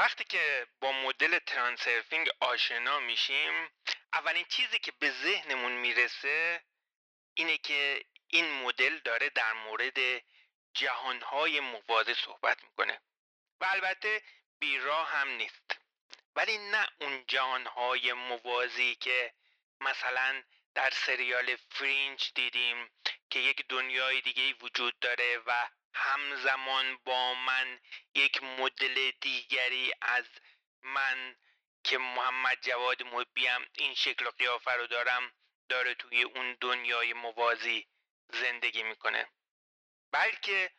وقتی که با مدل ترانسرفینگ آشنا میشیم اولین چیزی که به ذهنمون می‌رسه اینه که این مدل داره در مورد جهانهای موازی صحبت می‌کنه و البته بیراه هم نیست. ولی نه اون جهانهای موازی که مثلا در سریال فرینج دیدیم که یک دنیای دیگه وجود داره و همزمان با من یک مدل دیگری از من که محمد جواد محبیم این شکل و قیافه رو دارم داره توی اون دنیای موازی زندگی می‌کنه. بلکه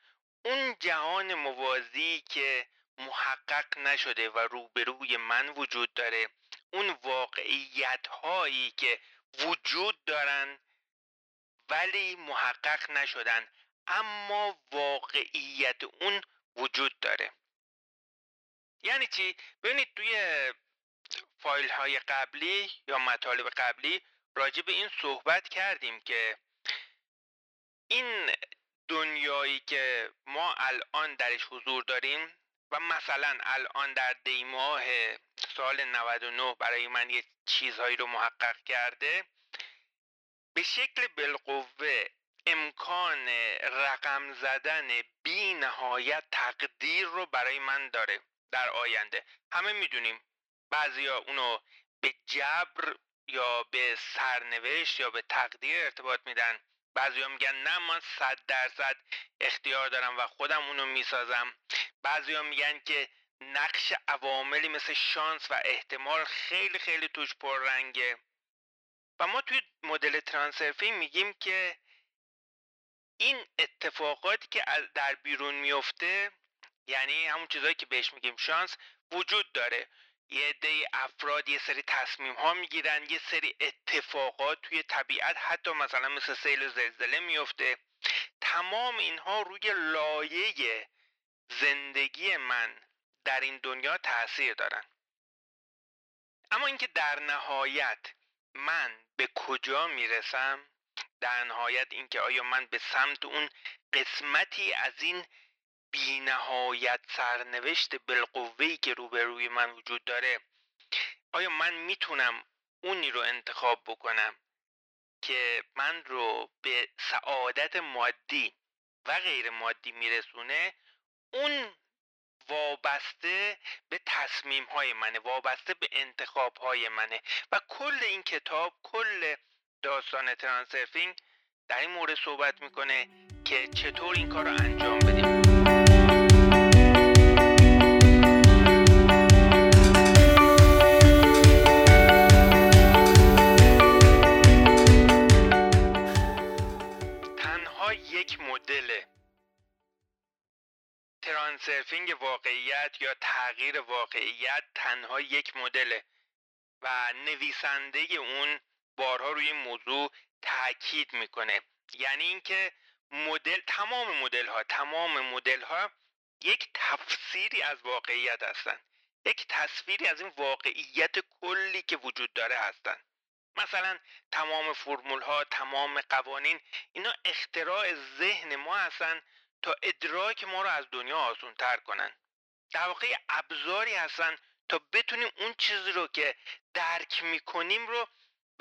اون جهان موازی که محقق نشده و روبروی من وجود داره اون واقعیت هایی که وجود دارن ولی محقق نشدن. اما واقعیت اون وجود داره یعنی چی؟ ببینید توی فایل های قبلی یا مطالب قبلی راجع به این صحبت کردیم که این دنیایی که ما الان درش حضور داریم و مثلا الان در دیماه سال 99 برای من یه چیزهایی رو محقق کرده به شکل بالقوه امکان رقم زدن بی نهایت تقدیر رو برای من داره در آینده. همه می‌دونیم بعضیا اونو به جبر یا به سرنوشت یا به تقدیر ارتباط میدن. بعضیا میگن نه من صد درصد اختیار دارم و خودم اونو می‌سازم. بعضیا میگن که نقش عواملی مثل شانس و احتمال خیلی خیلی توش پررنگه. و ما توی مدل ترانسرفینگ میگیم که این اتفاقاتی که در بیرون میفته یعنی همون چیزهایی که بهش میگیم شانس وجود داره. یه عده افراد یه سری تصمیم ها می‌گیرن یه سری اتفاقات توی طبیعت حتی مثلا مثل سیل و زلزله میفته تمام اینها روی لایه زندگی من در این دنیا تاثیر دارن. اما اینکه در نهایت من به کجا می‌رسم؟ در نهایت اینکه آیا من به سمت اون قسمتی از این بینهایت سرنوشت بالقوهی که روبروی من وجود داره آیا من می‌تونم اونی رو انتخاب بکنم که من رو به سعادت مادی و غیر مادی میرسونه؟ اون وابسته به تصمیم های منه وابسته به انتخاب های منه و کل این کتاب کل داستان ترانسرفینگ در این مورد صحبت می‌کنه که چطور این کار رو انجام بدیم. تنها یک مدل ترانسرفینگ واقعیت یا تغییر واقعیت تنها یک مدله و نویسنده اون بارها روی این موضوع تاکید می‌کنه. یعنی اینکه مدل تمام مدل ها تمام مدل ها یک تفسیری از واقعیت هستند یک تصویری از این واقعیت کلی که وجود داره هستند مثلا تمام فرمول ها تمام قوانین اینا اختراع ذهن ما هستن تا ادراک ما رو از دنیا آسون تر کنن. در واقع ابزاری هستن تا بتونیم اون چیزی رو که درک می‌کنیم رو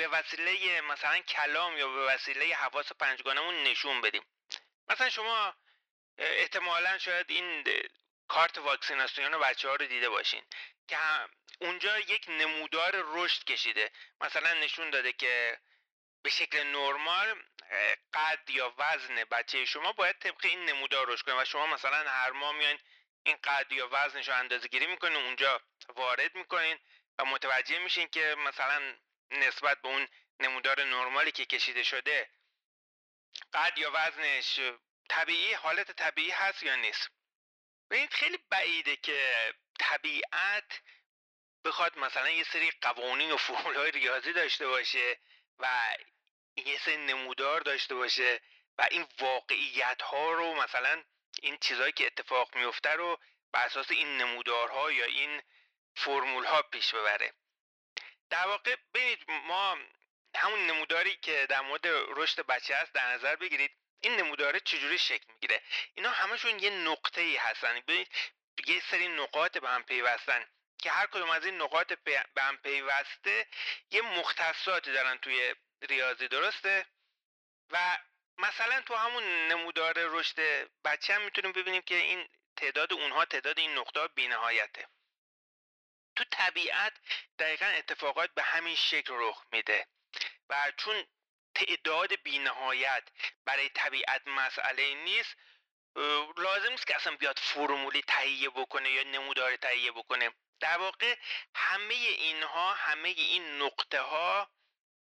به وسیله مثلا کلام یا به وسیله حواس پنجگانمون نشون بدیم. مثلا شما احتمالا شاید این کارت واکسیناسیون بچه ها رو دیده باشین که اونجا یک نمودار رشد کشیده. مثلا نشون داده که به شکل نرمال قد یا وزن بچه شما باید طبق این نمودار رشد کنه و شما مثلا هر ماه میان این قد یا وزنش رو اندازه گیری می‌کنین اونجا وارد می‌کنین و متوجه میشین که مثلا نسبت به اون نمودار نرمالی که کشیده شده قد یا وزنش طبیعی حالت طبیعی هست یا نیست؟ ببینید خیلی بعیده که طبیعت بخواد مثلا یه سری قوانین و فرمول های ریاضی داشته باشه و یه سری نمودار داشته باشه و این واقعیت ها رو مثلا این چیزهایی که اتفاق میفته رو بر اساس این نمودارها یا این فرمول ها پیش ببره. در واقع ببینید ما همون نموداری که در مورد رشد بچه هست در نظر بگیرید این نموداره چجوری شکل می‌گیره؟ اینا همشون یه نقطه ای هستن. ببینید یه سری نقاط به هم پیوستن که هر کدوم از این نقاط به هم پیوسته یه مختصاتی دارن توی ریاضی درسته؟ و مثلا تو همون نمودار رشد بچه هم می‌تونیم ببینیم که این تعداد اونها تعداد این نقطه بینهایته. تو طبیعت دقیقا اتفاقات به همین شکل رخ میده و چون تعداد بینهایت برای طبیعت مسئله نیست لازم نیست که اصلا بیاد فرمولی تهیه بکنه یا نمودار تهیه بکنه. در واقع همه اینها همه این نقطه ها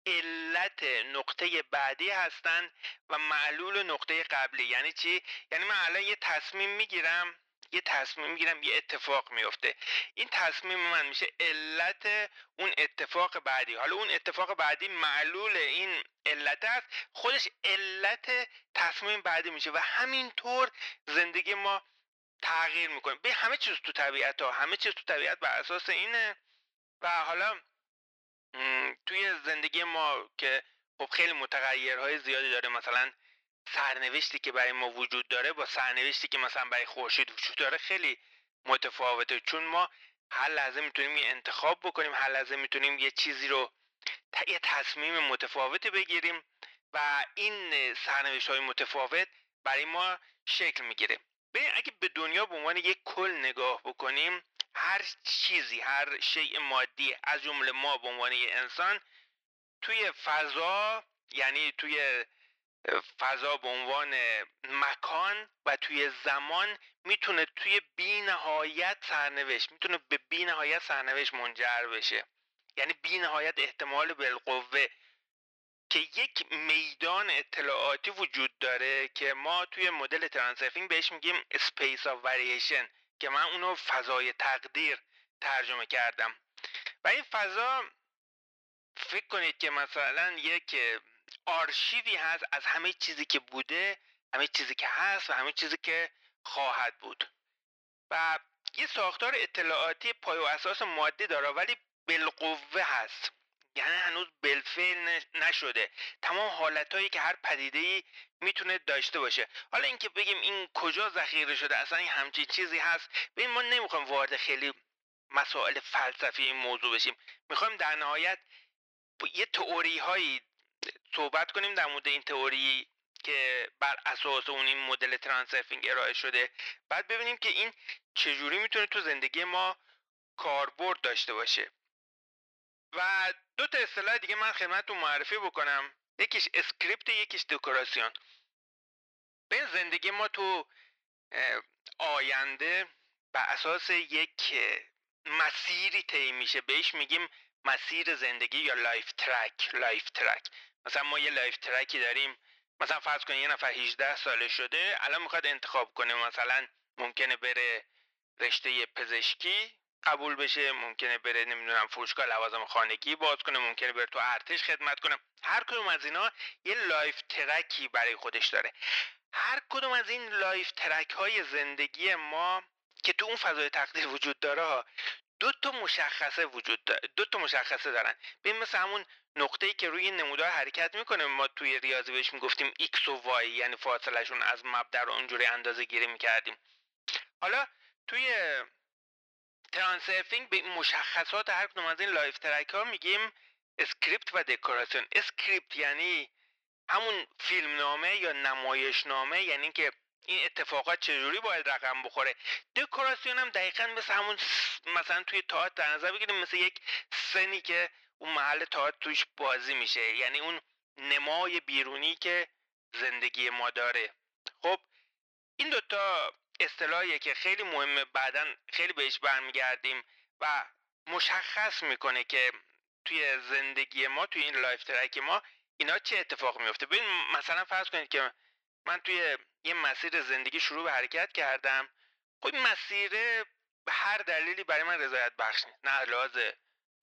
علت نقطه بعدی هستند و معلول نقطه قبلی. یعنی چی؟ یعنی من الان یه تصمیم می‌گیرم یه تصمیم می‌گیرم یه اتفاق میفته این تصمیم من میشه علت اون اتفاق بعدی. حالا اون اتفاق بعدی معلول این علت است. خودش علت تصمیم بعدی میشه و همینطور زندگی ما تغییر می‌کنه. به همه چیز تو طبیعت ها همه چیز تو طبیعت بر اساس اینه. و حالا توی زندگی ما که خب خیلی متغیرهای زیادی داره. مثلا سرنوشتی که برای ما وجود داره با سرنوشتی که مثلا برای خورشید وجود داره خیلی متفاوته. چون ما هر لحظه می‌تونیم یه انتخاب بکنیم هر لحظه می‌تونیم یه چیزی رو یه تصمیم متفاوتی بگیریم و این سرنوشت های متفاوت برای ما شکل می‌گیره. ببین اگه به دنیا به عنوان یک کل نگاه بکنیم هر چیزی هر شیء مادی از جمله ما به عنوان یک انسان توی فضا یعنی توی فضا به عنوان مکان و توی زمان می‌تونه توی بی نهایت سرنوشت می‌تونه به بی نهایت سرنوشت منجر بشه. یعنی بی نهایت احتمال بالقوه که یک میدان اطلاعاتی وجود داره که ما توی مدل ترانسرفینگ بهش میگیم space of variation که من اونو فضای تقدیر ترجمه کردم. و این فضا فکر کنید که مثلا یک آرشیوی هست از همه چیزی که بوده همه چیزی که هست و همه چیزی که خواهد بود. و یه ساختار اطلاعاتی پای و اساس مادی داره ولی بالقوه هست. یعنی هنوز بلفیل نشده. تمام حالتهایی که هر پدیده ای می‌تونه داشته باشه. حالا اینکه بگیم این کجا ذخیره شده اصلا این همچین چیزی هست. ببین ما نمی‌خوایم وارد خیلی مسائل فلسفی این موضوع بشیم. می‌خوایم در نهایت یه تئوری هایی صحبت کنیم در مورد این تئوری که بر اساس اون این مدل Transurfing ارائه شده. بعد ببینیم که این چجوری می‌تونه تو زندگی ما کاربرد داشته باشه. و دو تا اصطلاح دیگه من خدمتتون معرفی بکنم. یکیش script یکیش دکوراسیون. به زندگی ما تو آینده بر اساس یک مسیری طی میشه. بهش میگیم مسیر زندگی یا life track life track. مثلا ما یه life track ی داریم. مثلا فرض کنید یه نفر 18 ساله شده الان می‌خواد انتخاب کنه. مثلا ممکنه بره رشته پزشکی قبول بشه ممکنه بره نمی‌دونم فروشگاه لوازم خانگی باز کنه ممکنه بره تو ارتش خدمت کنه. هر کدوم از اینا یه life track ی برای خودش داره. هر کدوم از این life track های زندگی ما که تو اون فضای تقدیر وجود داره دو تا مشخصه وجود داره دو تا مشخصه دارن. ببین مثل همون نقطه ای که روی نمودار حرکت می‌کنه ما توی ریاضی بهش می‌گفتیم x و y یعنی فاصلهشون از مبدا رو اونجوری اندازه گیری می‌کردیم. حالا توی Transurfing به مشخصات هر کدوم از این life track ها میگیم script و دکوراسیون. script یعنی همون فیلم نامه یا نمایش نامه یعنی که این اتفاقات چجوری باید رقم بخوره؟ دکوراسیون هم دقیقا مثل همون مثلا توی تاعت در نظر بگیریم مثل یک سنی که اون محل تاعت توش بازی میشه. یعنی اون نمای بیرونی که زندگی ما داره. خب این دوتا اصطلاحیه که خیلی مهمه. بعدا خیلی بهش برمیگردیم و مشخص می‌کنه که توی زندگی ما توی این life track ما اینا چه اتفاق میفته ببین مثلا فرض کنید که من توی یه مسیر زندگی شروع به حرکت کردم. خب این مسیر به هر دلیلی برای من رضایت بخش نیست. نه لحاظ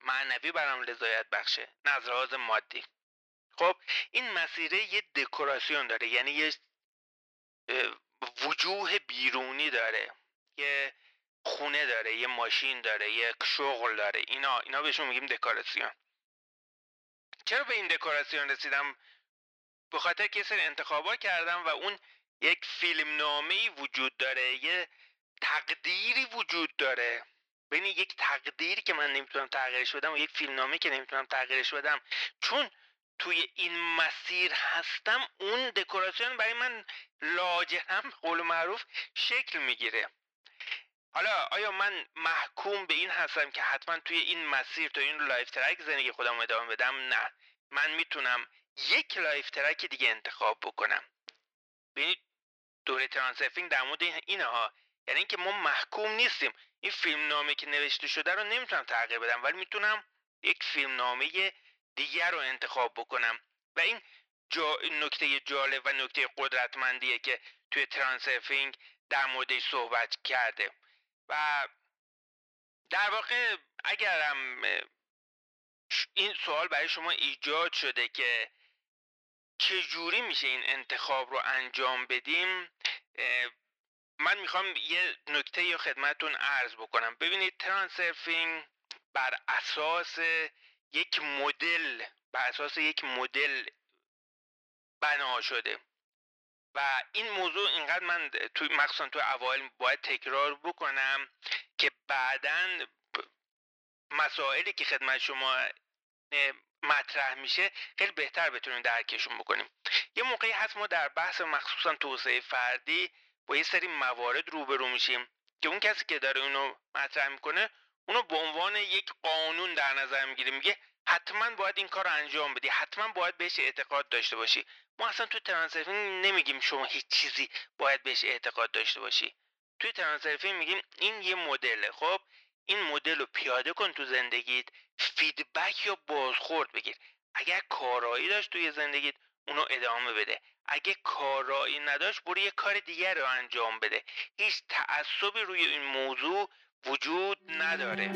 معنوی برام رضایت بخشه نه از لحاظ مادی. خب این مسیره یه دکوراسیون داره یعنی یه وجوه بیرونی داره. یه خونه داره یه ماشین داره یک شغل داره. اینا اینا بهشون میگیم دکوراسیون. چرا به این دکوراسیون رسیدم؟ به خاطر که سری انتخابا کردم و اون یک فیلم نامه ای وجود داره یه تقدیری وجود داره. بین یک تقدیری که من نمی‌تونم تغییرش بدم و یک فیلمنامه که نمی‌تونم تغییرش بدم. چون توی این مسیر هستم اون دکوراسیون برای من لاجرم قول معروف شکل می‌گیره. حالا آیا من محکوم به این هستم که حتما توی این مسیر تا این life track زندگی خودم ادامه بدم؟ نه. من می‌تونم یک life track دیگه انتخاب بکنم. ببینید دوره Transurfing در مورد اینه ها یعنی اینکه ما محکوم نیستیم. این فیلم نامه که نوشته شده رو نمی‌تونم تغییر بدم ولی می‌تونم یک فیلم نامه دیگر رو انتخاب بکنم. و این جا نکته جالب و نکته قدرتمندیه که توی Transurfing در موردش صحبت کرده. و در واقع اگرم این سوال برای شما ایجاد شده که چجوری میشه این انتخاب رو انجام بدیم من می‌خوام یه نکته یا خدمتتون عرض بکنم. ببینید Transurfing بر اساس یک مدل بر اساس یک مدل بنا شده. و این موضوع اینقدر من تو مخصوصا تو اوایل باید تکرار بکنم که بعدا مسائلی که خدمت شما مطرح میشه خیلی بهتر بتونیم درکشون بکنیم. یه موقعی هست ما در بحث مخصوصا توسعه فردی با یه سری موارد روبرو میشیم که اون کسی که داره اونو مطرح می‌کنه اونو به عنوان یک قانون در نظر می‌گیره. میگه حتما باید این کار رو انجام بدی حتما باید بهش اعتقاد داشته باشی. ما اصلا تو Transurfing نمیگیم شما هیچ چیزی باید بهش اعتقاد داشته باشی. توی Transurfing میگیم این یه مدله. خب این مدل رو پیاده کن تو زندگیت. feedback یا بازخورد بگیر. اگر کارایی داشت توی زندگیت اونو ادامه بده. اگه کارایی نداشت برو یه کار دیگر رو انجام بده. هیچ تعصبی روی این موضوع وجود نداره.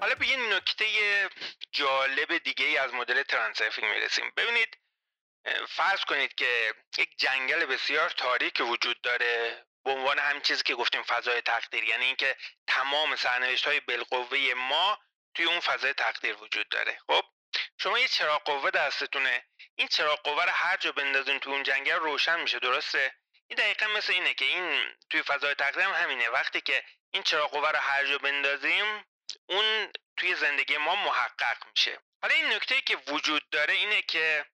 حالا به یه نکته جالب دیگه از مدل ترانسرفینگ می‌رسیم. ببینید فرض کنید که یک جنگل بسیار تاریک وجود داره به عنوان همین چیزی که گفتیم فضای تقدیر. یعنی اینکه تمام سرنوشت های بالقوه ما توی اون فضای تقدیر وجود داره. خب شما یه چراغ قوه دستتونه. این چراغ قوه رو هر جا بندازین تو اون جنگل روشن میشه درسته؟ این دقیقا مثل اینه که این توی فضای تقدیر هم همینه. وقتی که این چراغ قوه رو هر جا بندازیم اون توی زندگی ما محقق میشه. حالا این نکته که وجود داره اینه که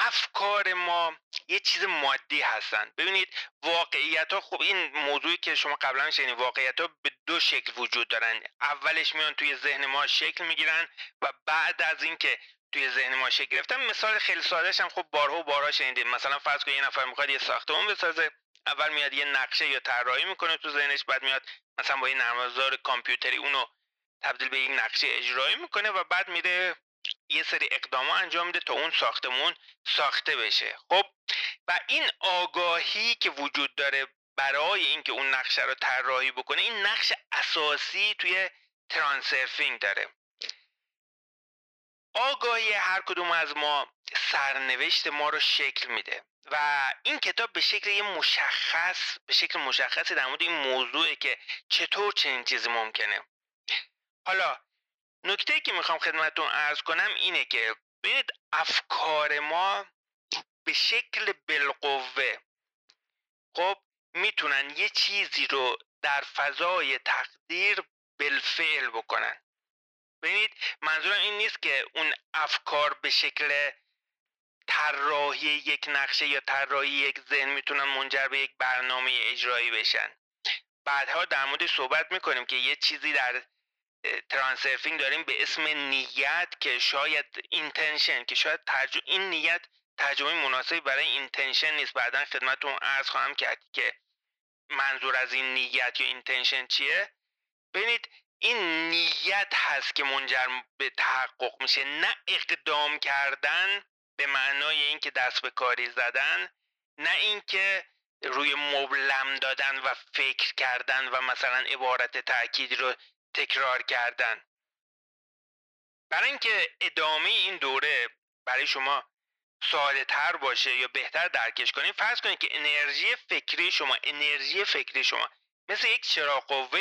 افکار ما یه چیز مادی هستن. ببینید واقعیت ها خب این موضوعی که شما قبلا شنید واقعیت ها به دو شکل وجود دارن. اولش میان توی ذهن ما شکل می‌گیرن و بعد از اینکه توی ذهن ما شکل گرفتن مثال خیلی سادهش هم خب بارها و بارها شنیدید مثلا فرض کنید یه نفر می‌خواد یه ساختمان بسازه اول میاد یه نقشه یا طراحی می‌کنه تو ذهنش بعد میاد مثلا با یه نرم کامپیوتری اونو تبدیل به یک نقشه اجرایی می‌کنه و بعد میره یه سری اقدام انجام میده تا اون ساختمون ساخته بشه. خب و این آگاهی که وجود داره برای اینکه اون نقشه رو طراحی بکنه این نقش اساسی توی ترانسرفینگ داره. آگاهی هر کدوم از ما سرنوشت ما رو شکل میده و این کتاب به شکل یه مشخص به شکل مشخصی در مورد این موضوعه که چطور چنین چیزی ممکنه. حالا نکته که می‌خوام خدمتتون ارز کنم اینه که ببینید افکار ما به شکل بالقوه خب می‌تونن یه چیزی رو در فضای تقدیر بالفعل بکنن. ببینید منظورم این نیست که اون افکار به شکل طراحی یک نقشه یا طراحی یک ذهن می‌تونن منجر به یک برنامه اجرایی بشن. بعدها در مورد صحبت می‌کنیم که یه چیزی در Transurfing داریم به اسم نیت که شاید intention که شاید ترجمه این نیت ترجمه مناسبی برای intention نیست. بعدا خدمتتون عرض خواهم کرد که منظور از این نیت یا intention چیه. ببینید این نیت هست که منجر به تحقق میشه. نه اقدام کردن به معنای اینکه دست به کاری زدن نه اینکه روی مبلم دادن و فکر کردن و مثلا عبارت تأکیدی رو تکرار کردن. برای اینکه ادامه این دوره برای شما ساده تر باشه یا بهتر درکش کنیم فرض کنید که انرژی فکری شما انرژی فکری شما مثل یک چراغ قوه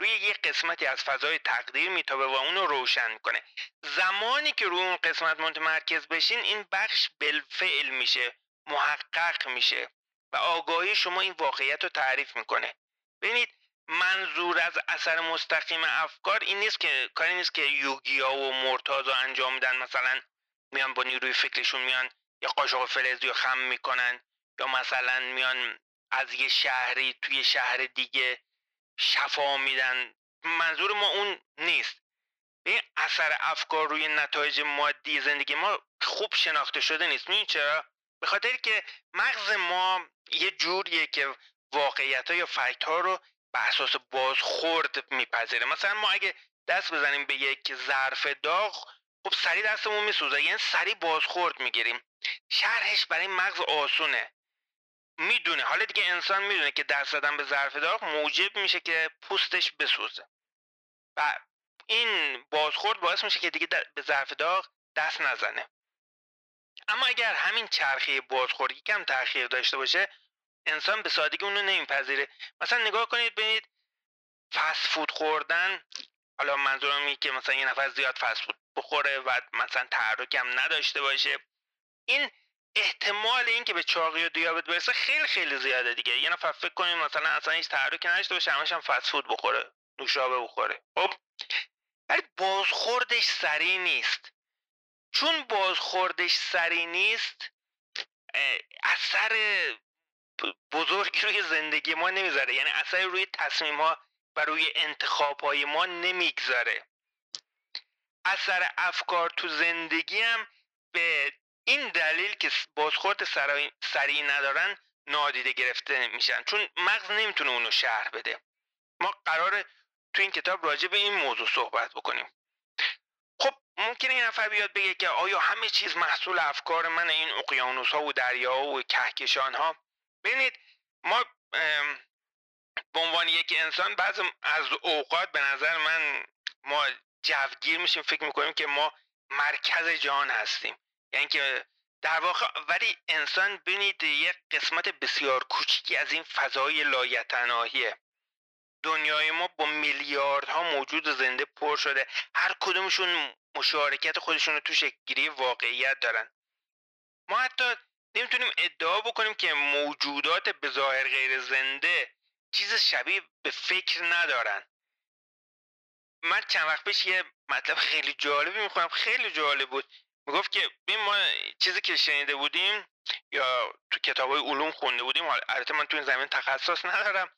روی یه قسمتی از فضای تقدیر میتابه و اونو روشن می‌کنه. زمانی که روی اون قسمت متمرکز بشین این بخش بالفعل میشه محقق میشه و آگاهی شما این واقعیت رو تعریف می‌کنه. ببینید منظور از اثر مستقیم افکار این نیست که کاری نیست که یوگیا و مرتازا انجام میدن مثلا میان با نیروی فکرشون میان یه قاشق فلزی رو خم می‌کنن یا مثلا میان از یه شهری توی شهر دیگه شفا میدن. منظور ما اون نیست. این اثر افکار روی نتایج مادی زندگی ما خوب شناخته شده نیست. می‌دونی چرا؟ به خاطر که مغز ما یه جوریه که واقعیت ها یا فکت ها رو بر اساس بازخورد میپذیره. مثلا ما اگه دست بزنیم به یک ظرف داغ خب سریع دستمون میسوزه. یعنی سریع بازخورد می‌گیریم. شرحش برای مغز آسونه. می‌دونه. حالا دیگه انسان می‌دونه که دست زدن به ظرف داغ موجب میشه که پوستش بسوزه. و این بازخورد باعث میشه که دیگه به ظرف داغ دست نزنه. اما اگر همین چرخه بازخورد کم تاخیر داشته باشه انسان به سادگی اونو نمیپذیره. مثلا نگاه کنید ببینید فست فود خوردن حالا منظورم اینه که مثلا یه نفر زیاد فست فود بخوره و مثلا تحرک هم نداشته باشه. این احتمال اینکه به چاقی و دیابت برسه خیلی خیلی زیاده دیگه. یه نفر فکر کنیم مثلا اصلا هیچ تحرکی نداشته باشه همش هم فست فود بخوره نوشابه بخوره. خب؟ ولی بازخوردش سریع نیست. چون بازخوردش سریع نیست اثر بزرگی روی زندگی ما نمی‌ذاره. یعنی اثر روی تصمیم ها و روی انتخاب های ما نمی‌گذاره. اثر افکار تو زندگی هم به این دلیل که بازخورد سریع ندارن نادیده گرفته میشن. چون مغز نمی‌تونه اونو شهر بده. ما قرار تو این کتاب راجع به این موضوع صحبت بکنیم. خب ممکنه این نفر بیاد بگه که آیا همه چیز محصول افکار من این اقیانوس ها و دریا و کهکشان ها ببینید ما به عنوان یک انسان بعض از اوقات به نظر من ما جوگیر میشیم فکر می‌کنیم که ما مرکز جهان هستیم. یعنی که در واقع ولی انسان ببینید یک قسمت بسیار کوچیکی از این فضای لایتناهیه. دنیای ما با میلیاردها موجود زنده پر شده. هر کدومشون مشارکت خودشون رو تو شکلگیری واقعیت دارن. ما حتی نمی‌تونیم ادعا بکنیم که موجودات به ظاهر غیر زنده چیز شبیه به فکر ندارن. من چند وقت پیش یه مطلب خیلی جالبی می‌خونم خیلی جالب بود. می‌گفت که ببین ما چیزی که شنیده بودیم یا تو کتاب های علوم خونده بودیم البته من تو این زمین تخصص ندارم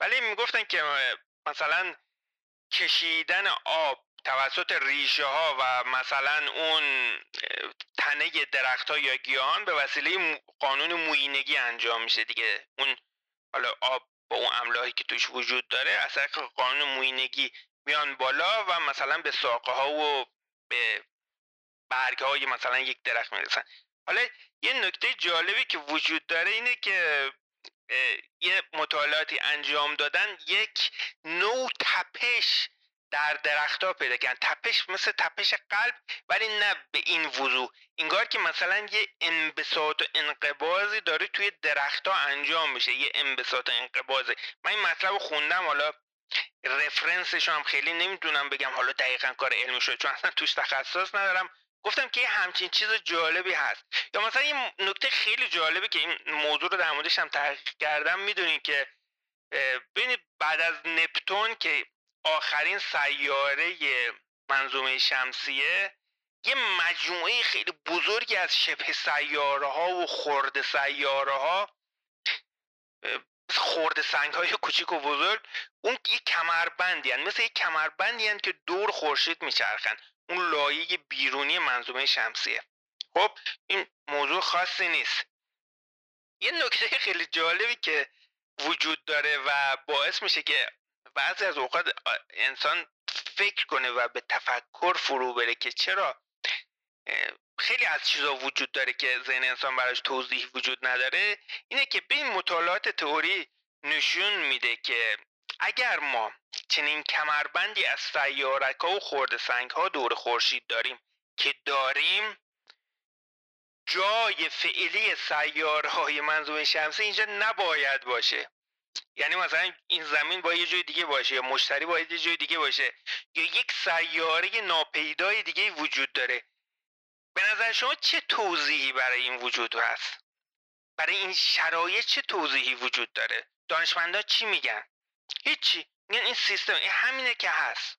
ولی می‌گفتن که مثلا کشیدن آب توسط ریشه ها و مثلا اون تنه درخت ها یا گیاهان به وسیله قانون موینگی انجام میشه دیگه. اون حالا آب با اون املاحی که توش وجود داره اثر قانون موینگی میان بالا و مثلا به ساقه ها و به برگ های مثلا یک درخت می‌رسن. حالا یه نکته جالبی که وجود داره اینه که یه مطالعاتی انجام دادن یک نوع تپش در درختها پیدا کردن. تپش مثل تپش قلب ولی نه به این وضوح. انگار که مثلا یه انبساط و انقباضی داره توی درختها انجام میشه یه انبساط و انقباضی. من این مطلب خوندم حالا رفرنسش هم خیلی نمی‌دونم بگم حالا دقیقا کار علمی شده چون اصلا توش تخصص ندارم. گفتم که همچین چیز جالبی هست. یا مثلا این نکته خیلی جالبی که این موضوع رو در موردش هم تحقیق کردم می‌دونید که ببینید بعد از نپتون که آخرین سیاره منظومه شمسیه یه مجموعه خیلی بزرگی از شبه سیاره ها و خورد سیاره ها خورد سنگ های کوچیک و بزرگ اون یه کمربندی هن. مثل یه کمربندی هن که دور خورشید میچرخن. اون لایه بیرونی منظومه شمسیه. خب این موضوع خاصی نیست. یه نکته خیلی جالبی که وجود داره و باعث میشه که بعضی از اوقات انسان فکر کنه و به تفکر فرو بره که چرا خیلی از چیزا وجود داره که ذهن انسان براش توضیح وجود نداره. اینه که به این مطالعات تئوری نشون میده که اگر ما چنین کمربندی از سیارک ها و خورده سنگ ها دور خورشید داریم که داریم جای فعلی سیارهای منظومه شمسی اینجا نباید باشه. یعنی مثلا این زمین با یه جای دیگه باشه یا مشتری با یه جای دیگه باشه یا یک سیاره ناپیدای دیگه وجود داره. به نظر شما چه توضیحی برای این وجود هست؟ برای این شرایط چه توضیحی وجود داره؟ دانشمندا چی میگن؟ هیچی. میگن این سیستم این همینه که هست.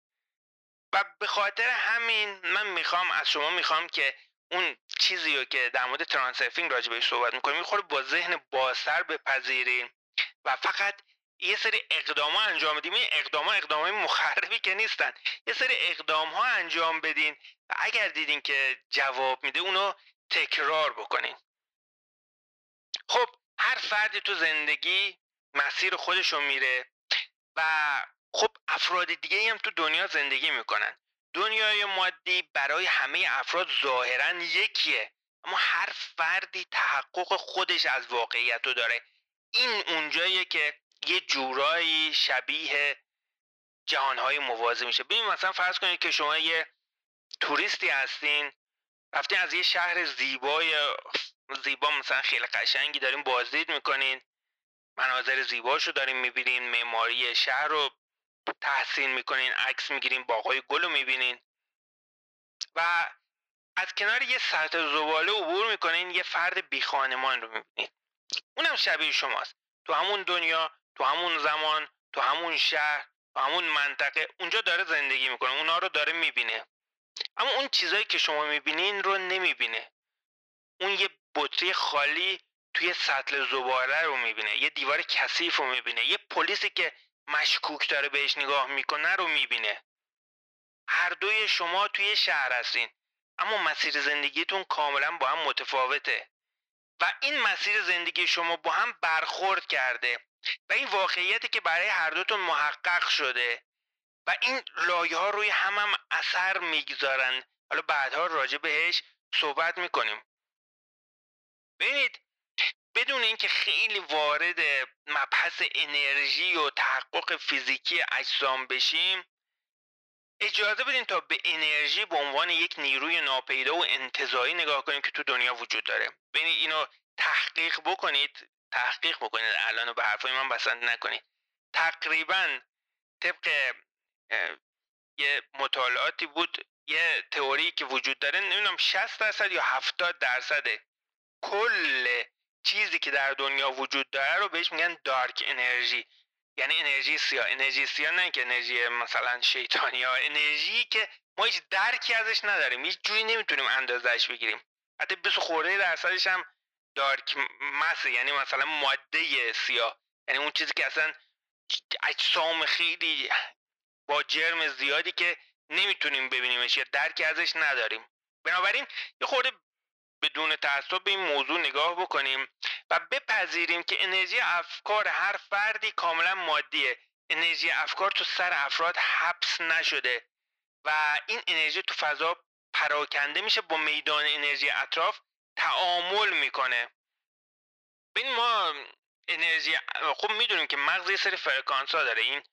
و به خاطر همین من می‌خوام از شما می‌خوام که اون چیزی رو که در مورد ترانسرفینگ راجع بهش صحبت می‌کنیم می‌خوره با ذهن بازتر بپذیریم. و فقط یه سری اقدام ها انجام بدیم. این اقدام ها اقدام های مخربی که نیستن. یه سری اقدام ها انجام بدین و اگر دیدین که جواب میده اونو تکرار بکنین. خب هر فردی تو زندگی مسیر خودشو میره و خب افراد دیگه هم تو دنیا زندگی می‌کنن. دنیای مادی برای همه افراد ظاهرا یکیه. اما هر فردی تحقق خودش از واقعیت رو داره. این اونجاییه که یه جورایی شبیه جهانهای موازی میشه. ببین مثلا فرض کنید که شما یه توریستی هستین رفتین از یه شهر زیبای زیبا مثلا خیلی قشنگی داریم بازدید می‌کنین مناظر زیباشو داریم می‌بینین معماری شهر رو تحسین می‌کنین عکس می‌گیرین باغای گل رو می‌بینین. و از کنار یه سطح زباله عبور می‌کنین یه فرد بی خانمان رو می‌بینین. اونم شبیه شماست. تو همون دنیا تو همون زمان تو همون شهر تو همون منطقه اونجا داره زندگی می‌کنه اونا رو داره می‌بینه. اما اون چیزایی که شما می‌بینین رو نمی‌بینه. اون یه بطری خالی توی سطل زباله رو می‌بینه یه دیوار کثیف رو می‌بینه یه پلیسی که مشکوک داره بهش نگاه می‌کنه رو می‌بینه. هر دوی شما توی شهر هستین. اما مسیر زندگیتون کاملا با هم متفاوته. و این مسیر زندگی شما با هم برخورد کرده و این واقعیتی که برای هر دوتون محقق شده و این لایه ها روی هم هم اثر می‌گذارن. حالا بعدها راجع بهش صحبت می‌کنیم. ببینید بدون اینکه خیلی وارد مبحث انرژی و تحقق فیزیکی اجسام بشیم اجازه بدین تا به انرژی به عنوان یک نیروی ناپیدا و انتظایی نگاه کنیم که تو دنیا وجود داره. ببینید اینو تحقیق بکنید تحقیق بکنید. الان به حرفای من بسند نکنید. تقریبا طبق یه مطالعاتی بود یه تئوری که وجود داره نمی‌دونم 60 درصد یا 70 درصد کل چیزی که در دنیا وجود داره رو بهش میگن دارک انرژی. یعنی انرژی سیاه. انرژی سیاه نه که انرژی مثلا شیطانی ها انرژی که ما هیچ درکی ازش نداریم. هیچ جوری نمی‌تونیم اندازش بگیریم. حتی 20 خورده درصدش هم دارک مسه یعنی مثلا ماده سیاه. یعنی اون چیزی که اصلا اجسام خیلی با جرم زیادی که نمی‌تونیم ببینیمش یا درکی ازش نداریم. بنابراین یه خورده بدون تعصب به این موضوع نگاه بکنیم. و بپذیریم که انرژی افکار هر فردی کاملا مادیه. انرژی افکار تو سر افراد حبس نشده و این انرژی تو فضا پراکنده میشه با میدان انرژی اطراف تعامل می‌کنه. ببین ما انرژی خب می‌دونیم که مغز یه سری فرکانس ها داره این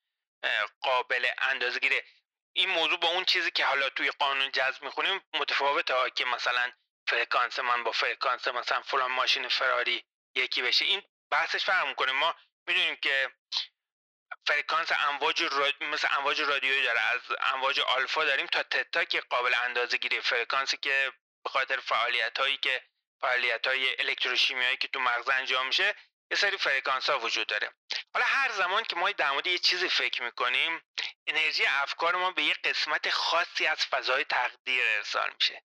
قابل اندازگیره این موضوع با اون چیزی که حالا توی قانون جذب می‌خونیم متفاوته ها که مثلا فرکانس من با فرکانس مثلا فلان ماشین فراری. یکی بشه. این بحثش فرق می‌کنه. ما می‌دونیم که فرکانس امواج مثل امواج رادیویی داره. از امواج آلفا داریم تا تتا که قابل اندازه گیری فرکانسی که به خاطر فعالیت هایی که فعالیت های الکتروشیمیایی که تو مغز انجام میشه یه سری فرکانس ها وجود داره. حالا هر زمان که ما در مورد یه چیزی فکر می‌کنیم انرژی افکار ما به یه قسمت خاصی از فضای تقدیر ارسال میشه.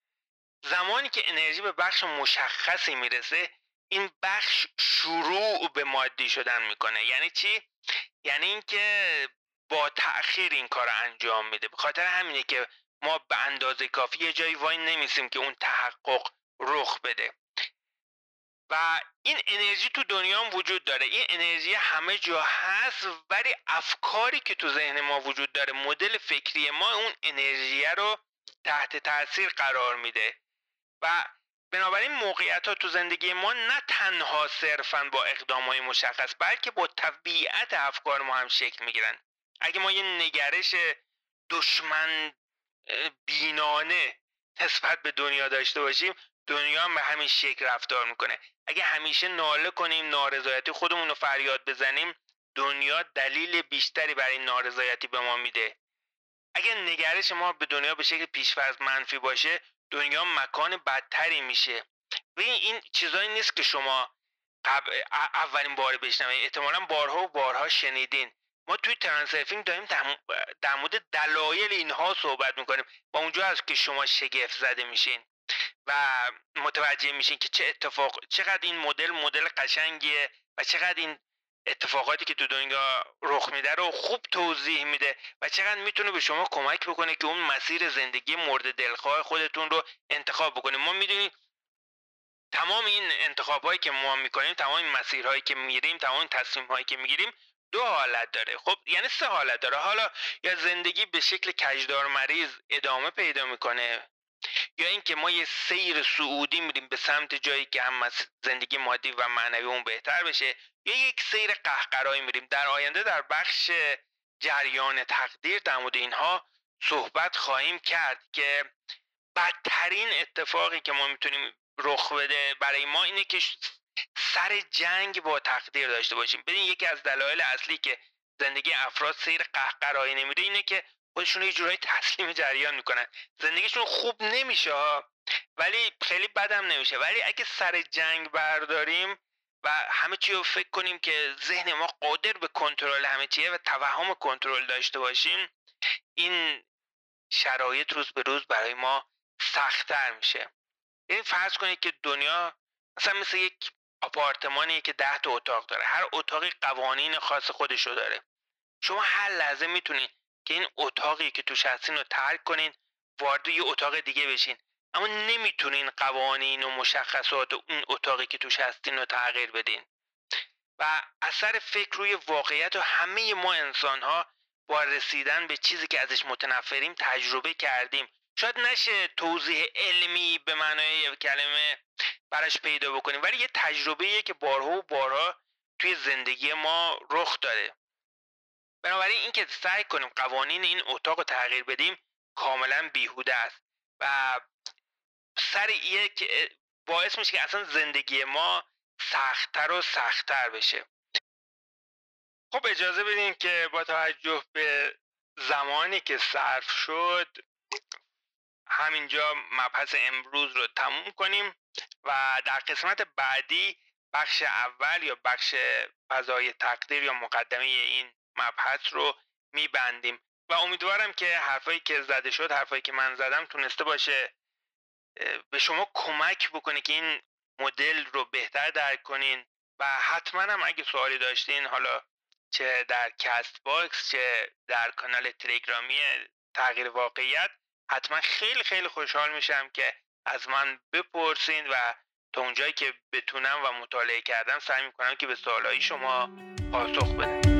زمانی که انرژی به بخش مشخصی می‌رسه این بخش شروع به مادی شدن می‌کنه. یعنی چی؟ یعنی اینکه با تأخیر این کار انجام میده. به خاطر همینه که ما به اندازه کافی یه جایی وای نمیسیم که اون تحقق رخ بده. و این انرژی تو دنیا هم وجود داره. این انرژی همه جا هست ولی افکاری که تو ذهن ما وجود داره مدل فکری ما اون انرژی رو تحت تاثیر قرار میده. و بنابراین موقعیت ها تو زندگی ما نه تنها صرفا با اقدام های مشخص بلکه با طبیعت افکار ما هم شکل می‌گیرن. اگه ما یه نگرش دشمن بینانه نسبت به دنیا داشته باشیم دنیا هم به همین شکل رفتار می‌کنه. اگه همیشه ناله کنیم نارضایتی خودمون رو فریاد بزنیم دنیا دلیل بیشتری برای نارضایتی به ما میده. اگر نگرش ما به دنیا به شکل پیشفرض منفی باشه دنیا مکان بدتری میشه. و این چیزایی نیست که شما اولین بار بشنوید احتمالا بارها و بارها شنیدین. ما توی ترانسرفینگ داریم در مورد دلایل اینها صحبت می‌کنیم. و اونجا هست که شما شگفت زده میشین و متوجه میشین که چه اتفاق چقدر این مدل مدل قشنگیه و چقدر این اتفاقاتی که تو دنیا رخ میده رو خوب توضیح میده و چقدر می‌تونه به شما کمک بکنه که اون مسیر زندگی مورد دلخواه خودتون رو انتخاب بکنیم ما می‌دونیم تمام این انتخاب هایی که ما می‌کنیم تمام این مسیرهایی که میریم تمام این تصمیم هایی که می‌گیریم دو حالت داره. خب یعنی سه حالت داره. حالا یا زندگی به شکل کجدار مریض ادامه پیدا می‌کنه یا اینکه ما یه سیر سعودی میریم به سمت جایی که هم زندگی مادی و معنوی اون بهتر بشه یا یک سیر قهقرایی میریم. در آینده در بخش جریان تقدیر در مورد اینها صحبت خواهیم کرد که بدترین اتفاقی که ما می‌تونیم رخ بده برای ما اینه که سر جنگ با تقدیر داشته باشیم. ببین یکی از دلایل اصلی که زندگی افراد سیر قهقرایی نمیده اینه که خودشون یه جورایی تسلیم جریان می‌کنن. زندگیشون خوب نمیشه ولی خیلی بدم نمیشه. ولی اگه سر جنگ برداریم و همه چی رو فکر کنیم که ذهن ما قادر به کنترل همه چیه و توهم کنترل داشته باشیم این شرایط روز به روز برای ما سختتر میشه. این فرض کنید که دنیا مثلا مثل یک آپارتمانی که ده تا اتاق داره. هر اتاقی قوانین خاص خودشو داره. شما هر لحظه می‌تونید که این اتاقی که توش هستین رو ترک کنین وارد یه اتاق دیگه بشین. اما نمی‌تونین قوانین و مشخصات اون اتاقی که توش هستین رو تغییر بدین. و اثر فکر روی واقعیت و همه ما انسان ها با رسیدن به چیزی که ازش متنفریم تجربه کردیم. شاید نشه توضیح علمی به معنای کلمه براش پیدا بکنیم ولی یه تجربه که بارها و بارها توی زندگی ما رخ داره بنابراین اینکه سعی کنیم قوانین این اتاق رو تغییر بدیم کاملا بیهوده است و سر یک باعث میشه که اصلا زندگی ما سختتر و سختتر بشه. خب اجازه بدین که با توجه به زمانی که صرف شد همینجا مبحث امروز رو تموم کنیم و در قسمت بعدی بخش اول یا بخش فضای تقدیر یا مقدمه این مبحث رو میبندیم. و امیدوارم که حرفایی که زده شد حرفایی که من زدم تونسته باشه به شما کمک بکنه که این مدل رو بهتر درک کنین. و حتما هم اگه سوالی داشتین حالا چه در Castbox چه در کانال تلگرامی تغییر واقعیت حتما خیلی خیلی خوشحال میشم که از من بپرسین و تا اونجایی که بتونم و مطالعه کردم سعی می‌کنم که به سوالهای شما پاسخ بدم.